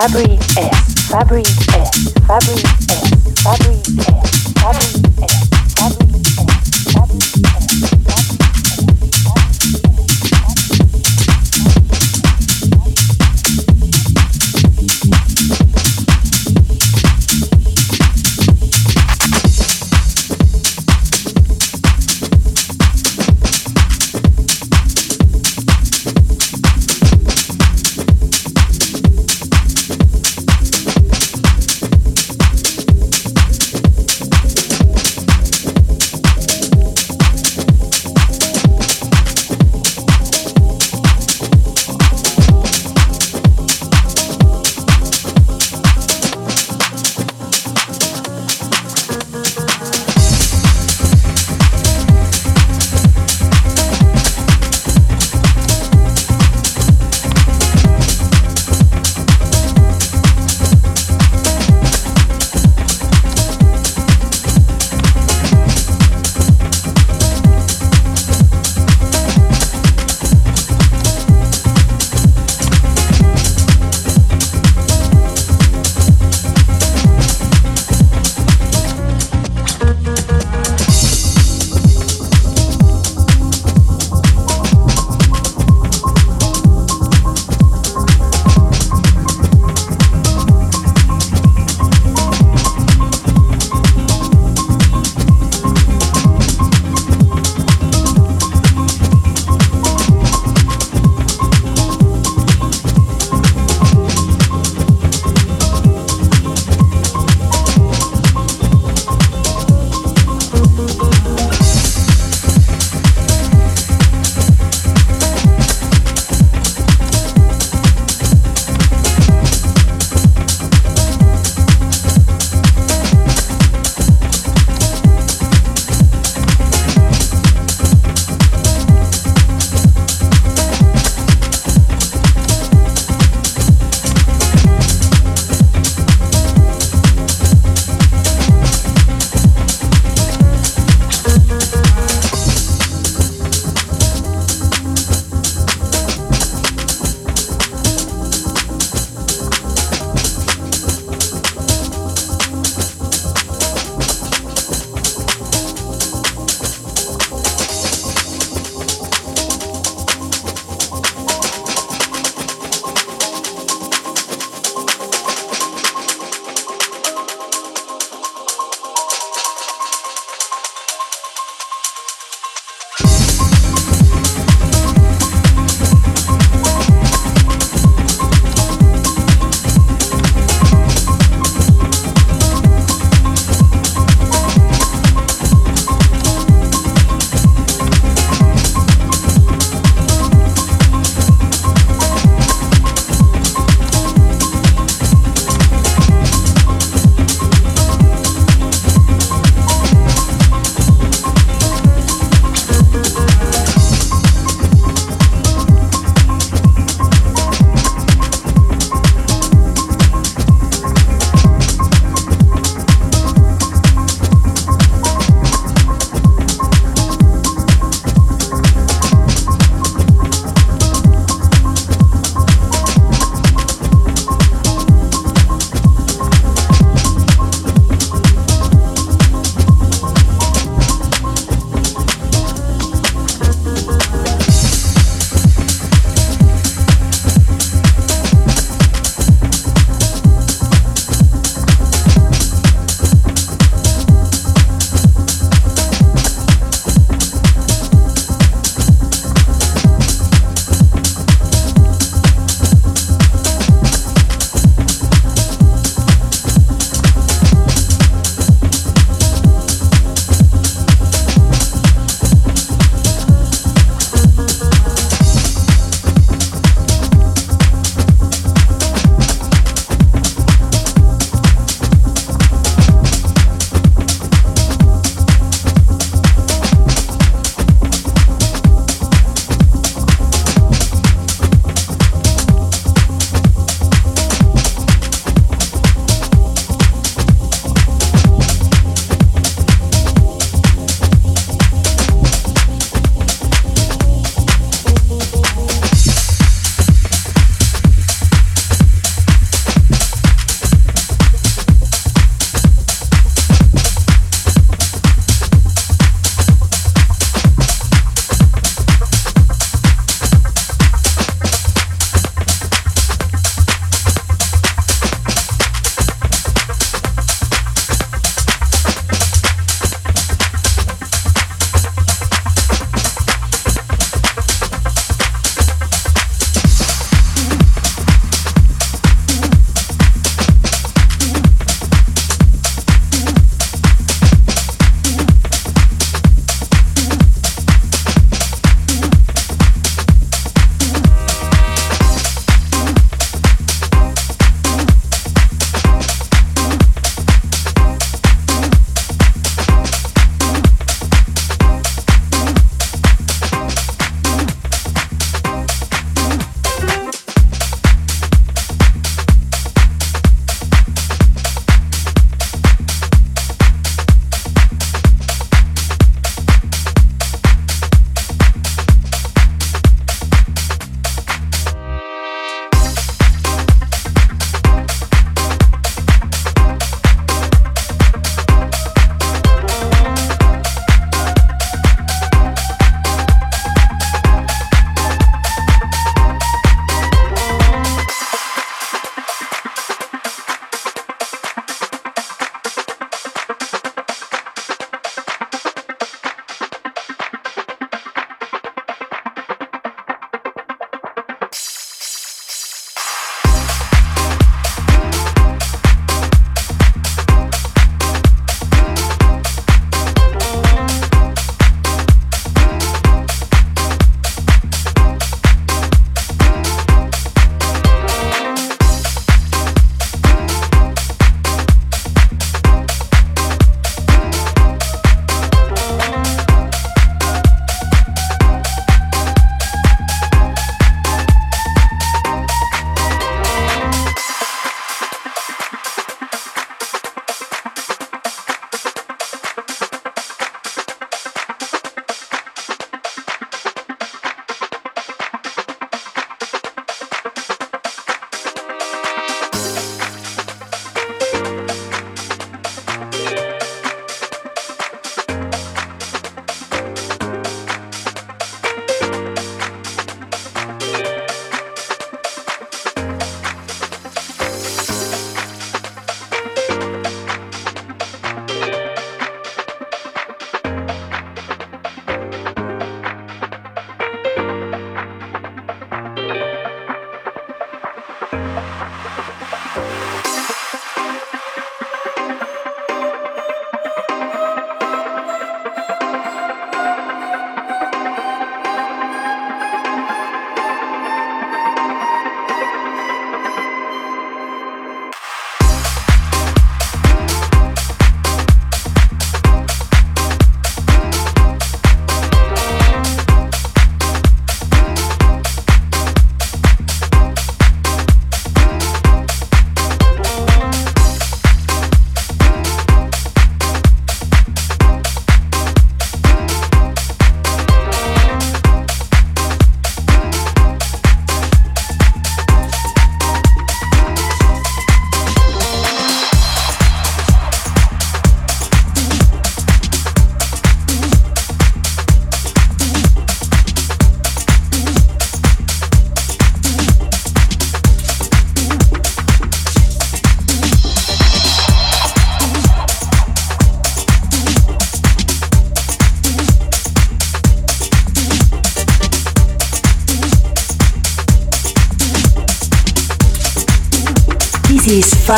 S,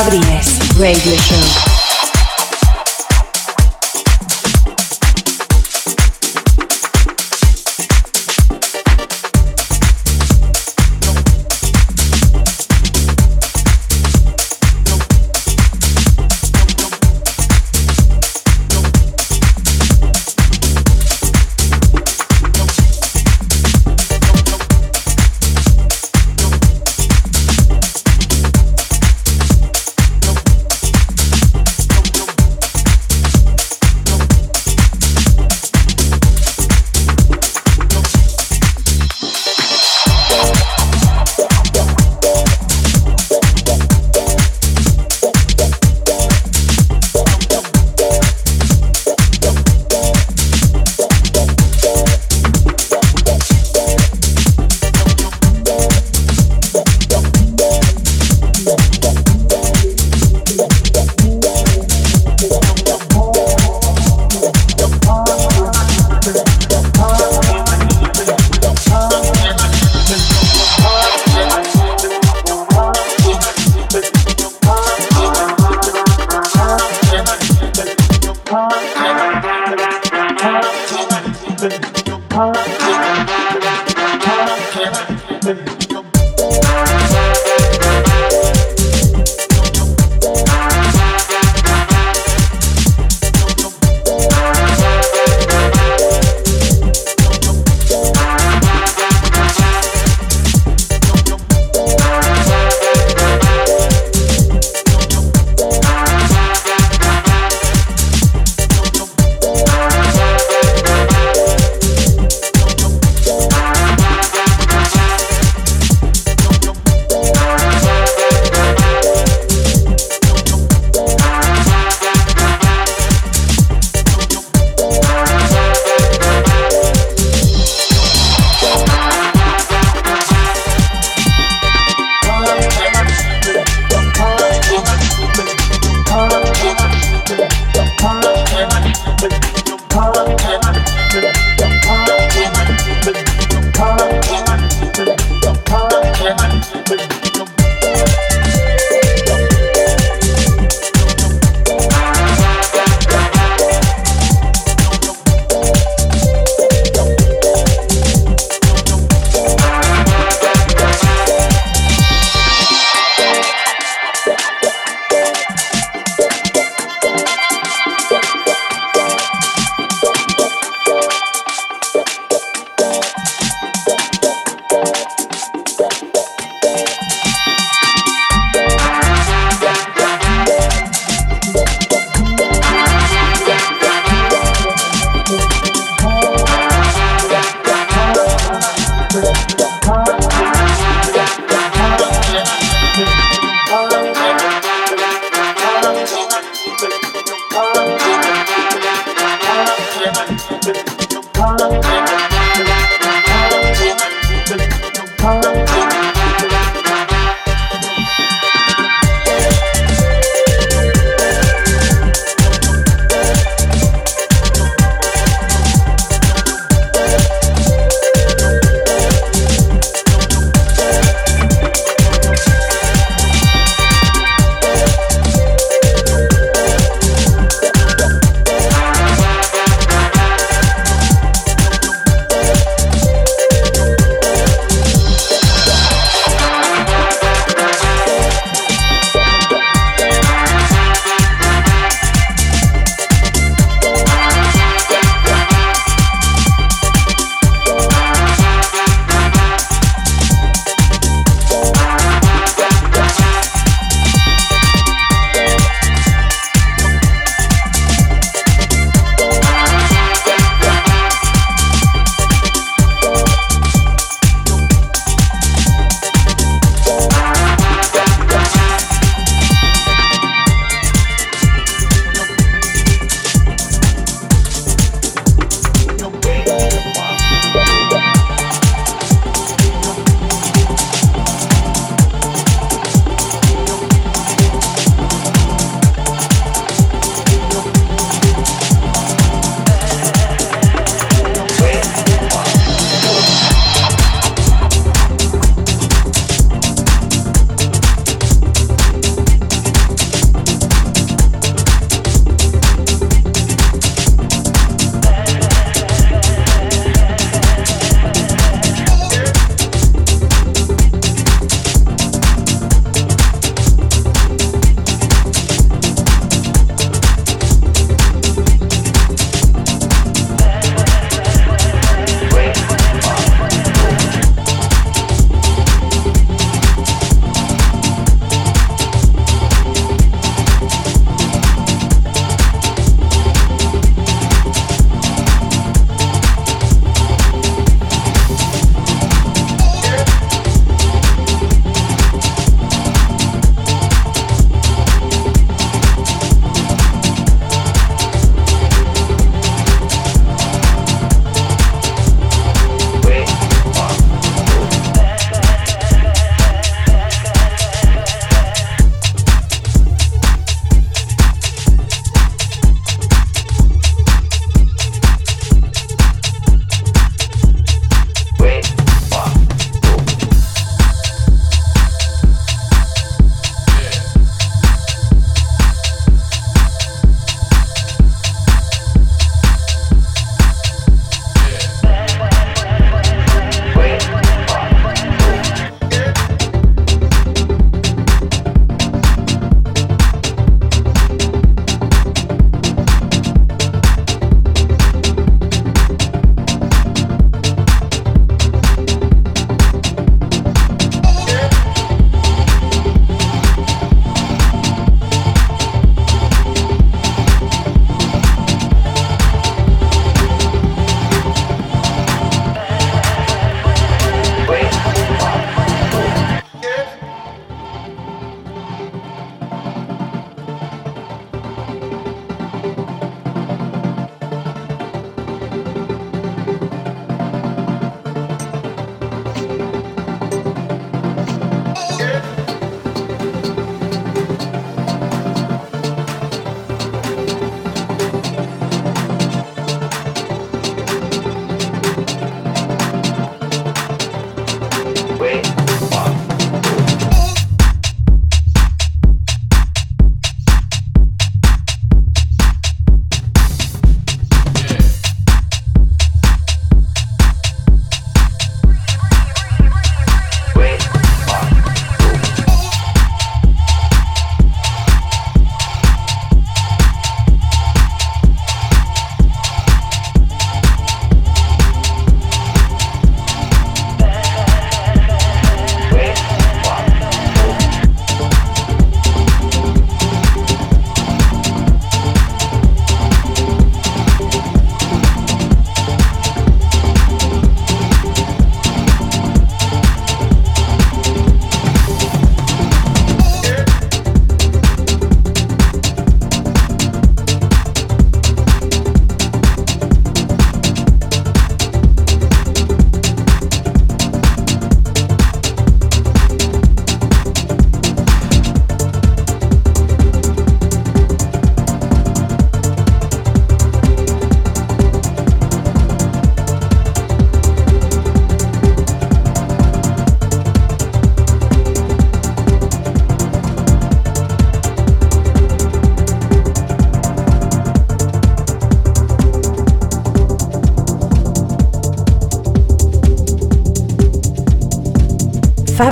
Fabri Radio Show.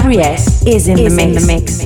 Fabri is in, is the, mix. in the mix.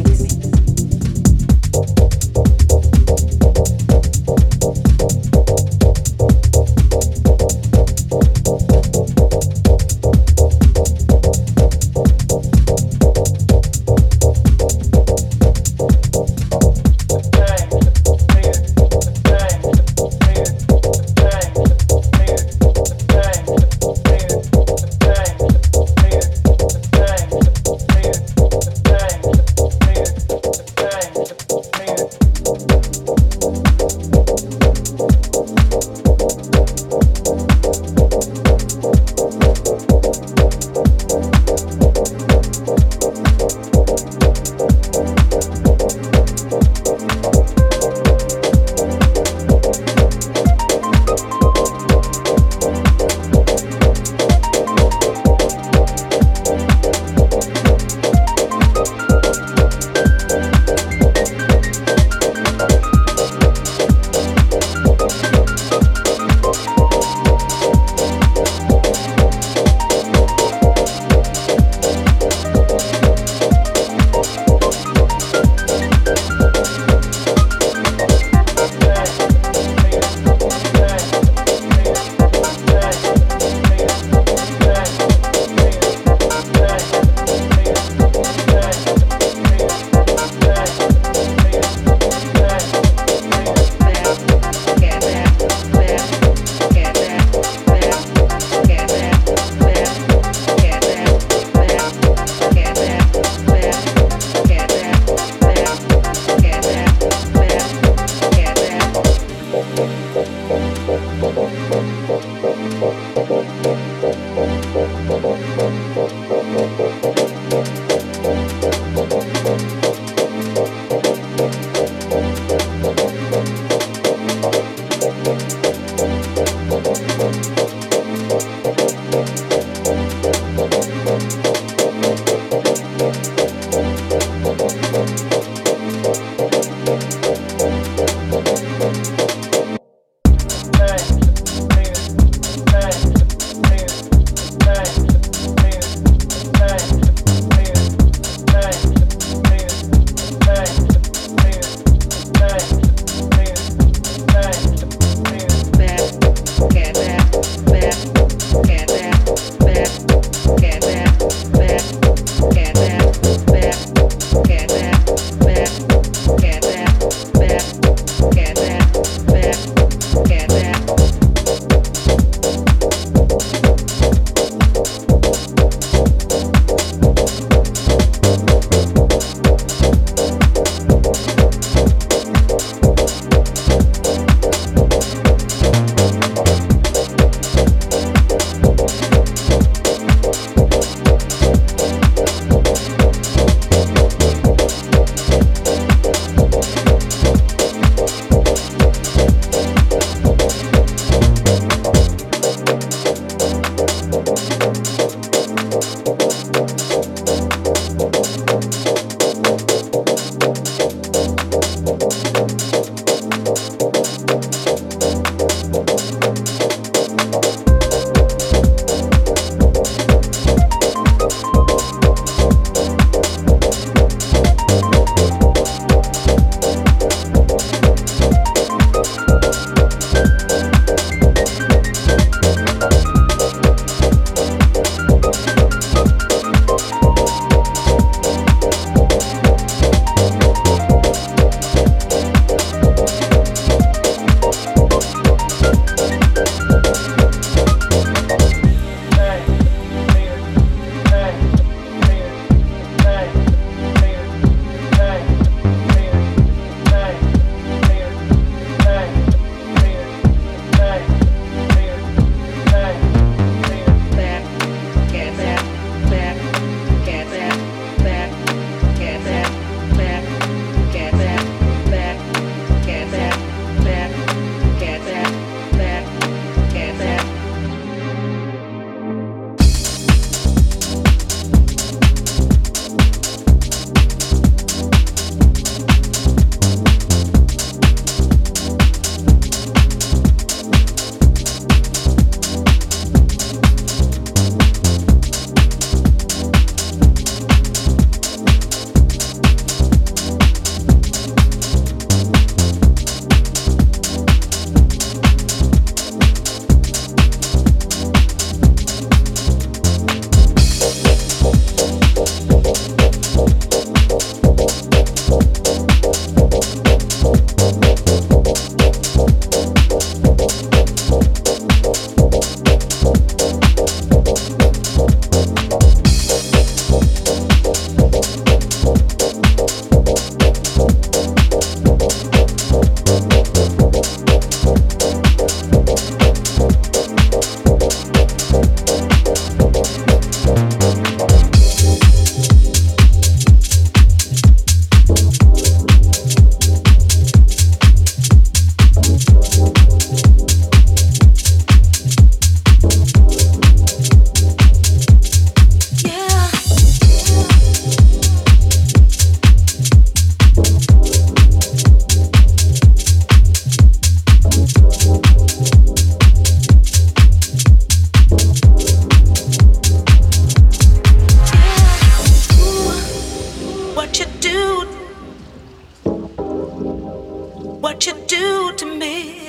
What you do to me?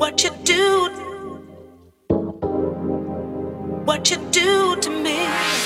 What you do? What you do to me?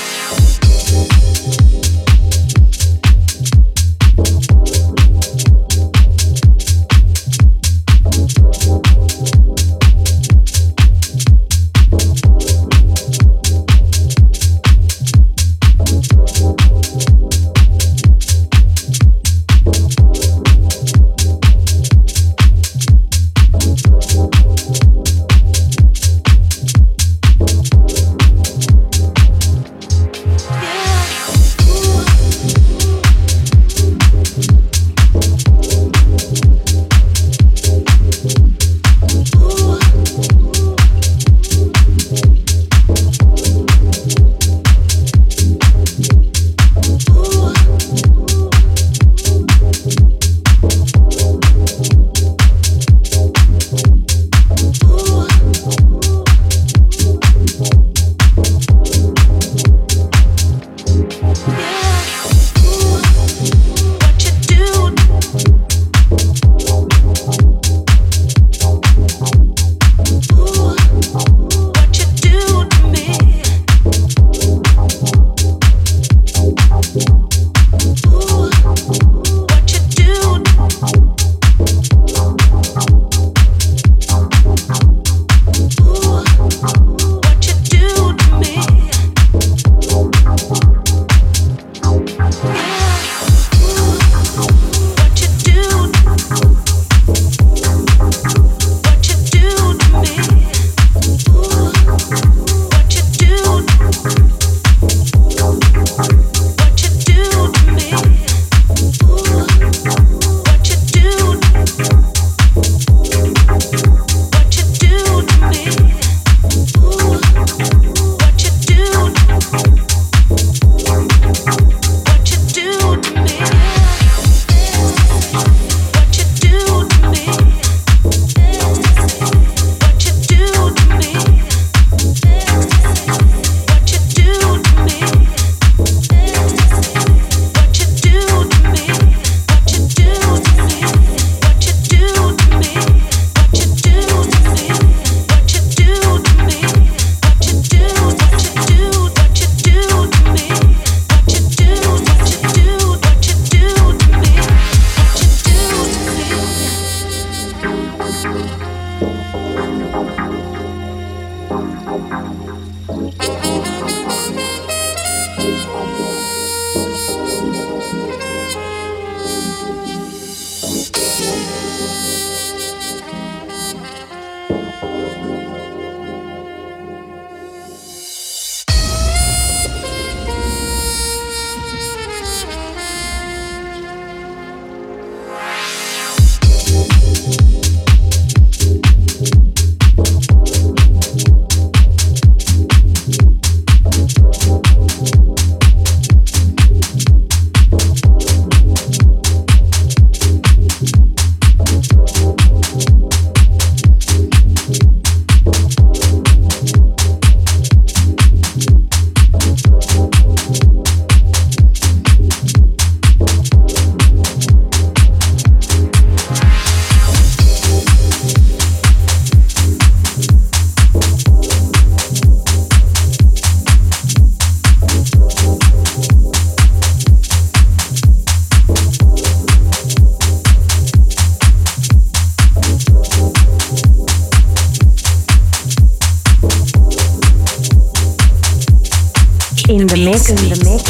mix.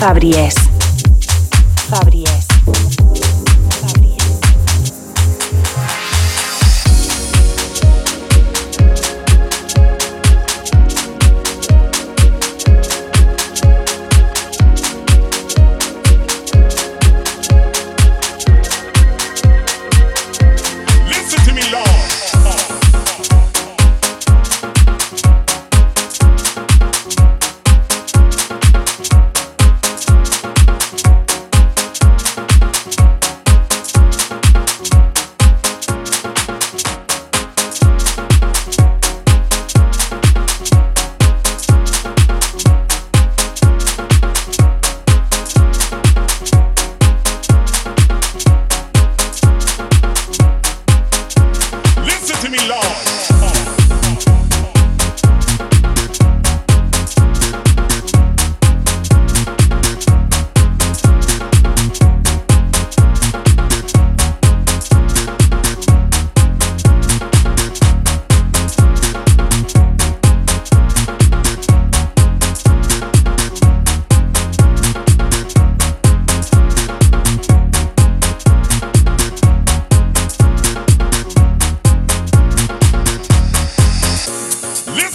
Fabriés.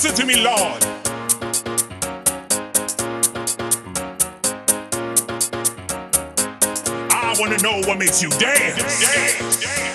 Listen to me, Lord. I want to know what makes you dance. dance, dance.